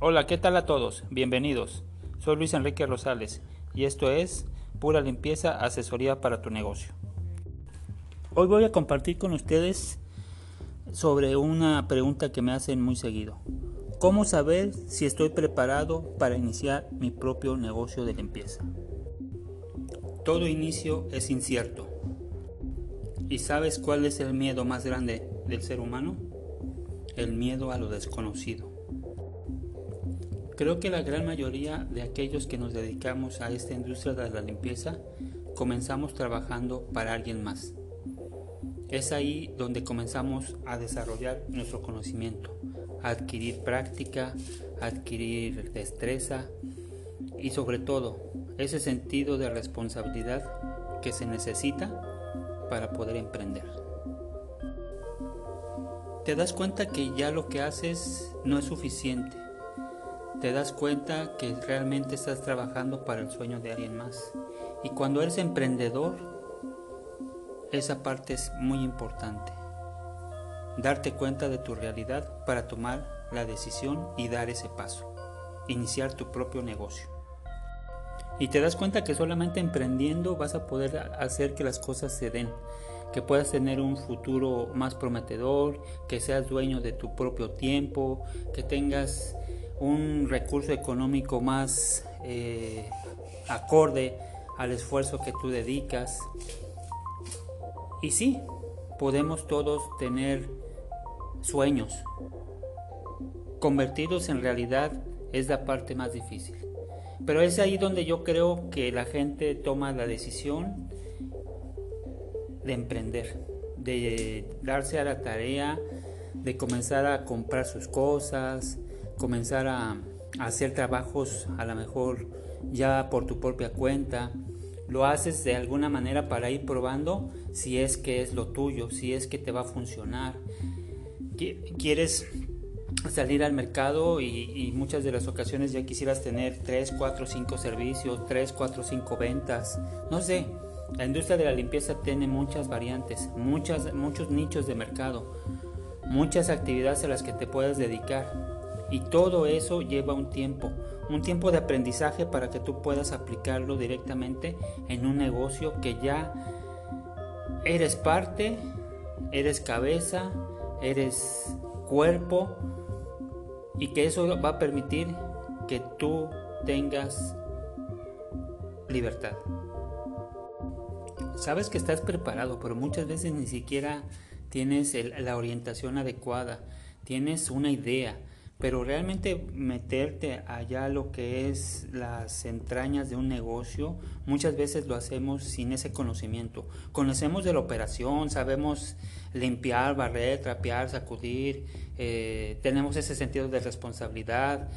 Hola, ¿qué tal a todos? Bienvenidos. Soy Luis Enrique Rosales y esto es Pura Limpieza, Asesoría para tu negocio. Hoy voy a compartir con ustedes sobre una pregunta que me hacen muy seguido. ¿Cómo saber si estoy preparado para iniciar mi propio negocio de limpieza? Todo inicio es incierto. ¿Y sabes cuál es el miedo más grande del ser humano? El miedo a lo desconocido. Creo que la gran mayoría de aquellos que nos dedicamos a esta industria de la limpieza comenzamos trabajando para alguien más. Es ahí donde comenzamos a desarrollar nuestro conocimiento, a adquirir práctica, a adquirir destreza y sobre todo ese sentido de responsabilidad que se necesita para poder emprender. Te das cuenta que ya lo que haces no es suficiente te das cuenta que realmente estás trabajando para el sueño de alguien más. Y cuando eres emprendedor, esa parte es muy importante. Darte cuenta de tu realidad para tomar la decisión y dar ese paso. Iniciar tu propio negocio. Y te das cuenta que solamente emprendiendo vas a poder hacer que las cosas se den, que puedas tener un futuro más prometedor, que seas dueño de tu propio tiempo, que tengas un recurso económico más eh, acorde al esfuerzo que tú dedicas. Y sí, podemos todos tener sueños. Convertirlos en realidad es la parte más difícil. Pero es ahí donde yo creo que la gente toma la decisión de emprender, de darse a la tarea, de comenzar a comprar sus cosas, comenzar a, hacer trabajos a lo mejor ya por tu propia cuenta. Lo haces de alguna manera para ir probando si es que es lo tuyo, si es que te va a funcionar. Quieres salir al mercado y, muchas de las ocasiones ya quisieras tener 3, 4, 5 servicios, 3, 4, 5 ventas. No sé, la industria de la limpieza tiene muchas variantes, muchas, muchos nichos de mercado, muchas actividades a las que te puedes dedicar. Y todo eso lleva un tiempo, un tiempo de aprendizaje para que tú puedas aplicarlo directamente en un negocio que ya eres parte, eres cabeza, eres cuerpo y que eso va a permitir que tú tengas libertad. Sabes que estás preparado, pero muchas veces ni siquiera tienes la orientación adecuada, tienes una idea, pero realmente meterte allá lo que es las entrañas de un negocio, muchas veces lo hacemos sin ese conocimiento. Conocemos de la operación, sabemos limpiar, barrer, trapear, sacudir, eh, tenemos ese sentido de responsabilidad,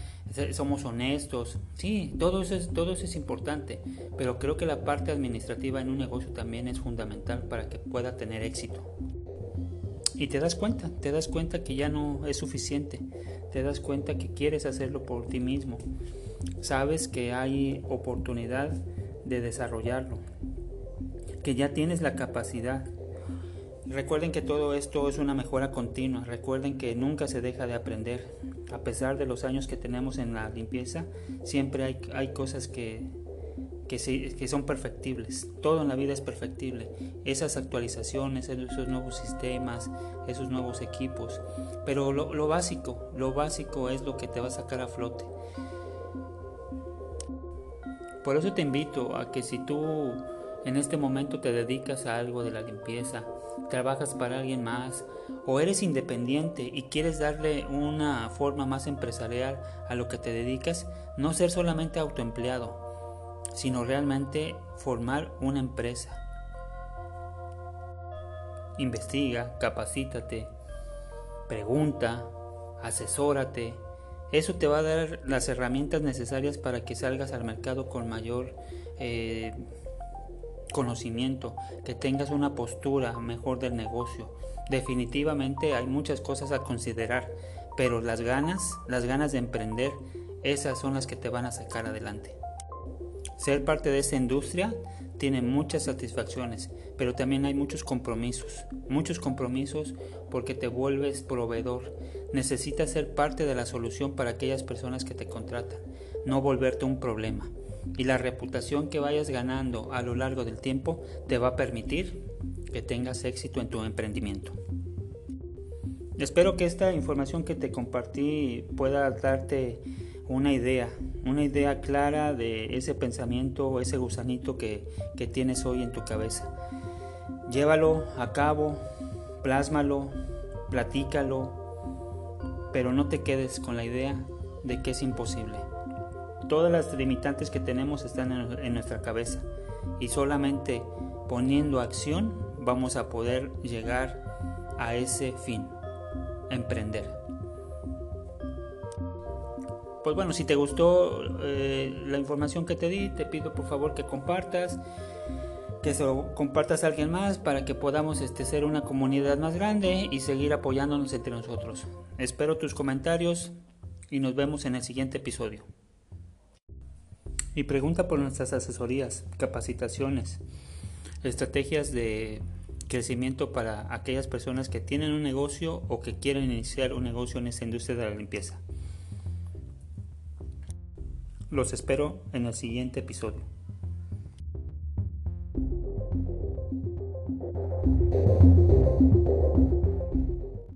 somos honestos. Sí, todo eso, es, todo eso es importante, pero creo que la parte administrativa en un negocio también es fundamental para que pueda tener éxito. Y te das cuenta, te das cuenta que ya no es suficiente, te das cuenta que quieres hacerlo por ti mismo, sabes que hay oportunidad de desarrollarlo, que ya tienes la capacidad. Recuerden que todo esto es una mejora continua, recuerden que nunca se deja de aprender, a pesar de los años que tenemos en la limpieza, siempre hay, hay cosas que que, son perfectibles. Todo en la vida es perfectible. Esas actualizaciones, esos nuevos sistemas, esos nuevos equipos. Pero lo, básico, lo básico es lo que te va a sacar a flote. Por eso te invito a que si tú en este momento te dedicas a algo de la limpieza, trabajas para alguien más o eres independiente y quieres darle una forma más empresarial a lo que te dedicas, no ser solamente autoempleado, sino realmente formar una empresa. Investiga, capacítate, pregunta, asesórate. Eso te va a dar las herramientas necesarias para que salgas al mercado con mayor eh, conocimiento, que tengas una postura mejor del negocio. Definitivamente hay muchas cosas a considerar, pero las ganas, las ganas de emprender, esas son las que te van a sacar adelante. Ser parte de esa industria tiene muchas satisfacciones, pero también hay muchos compromisos, muchos compromisos porque te vuelves proveedor. Necesitas ser parte de la solución para aquellas personas que te contratan, no volverte un problema. Y la reputación que vayas ganando a lo largo del tiempo te va a permitir que tengas éxito en tu emprendimiento. Espero que esta información que te compartí pueda darte una idea, una idea clara de ese pensamiento ese gusanito que, que tienes hoy en tu cabeza. Llévalo a cabo, plásmalo, platícalo, pero no te quedes con la idea de que es imposible. Todas las limitantes que tenemos están en nuestra cabeza y solamente poniendo acción vamos a poder llegar a ese fin emprender. Pues bueno, si te gustó eh, la información que te di, te pido por favor que compartas, que se lo compartas a alguien más para que podamos este, ser una comunidad más grande y seguir apoyándonos entre nosotros. Espero tus comentarios y nos vemos en el siguiente episodio. Y pregunta por nuestras asesorías, capacitaciones, estrategias de crecimiento para aquellas personas que tienen un negocio o que quieren iniciar un negocio en esta industria de la limpieza. Los espero en el siguiente episodio.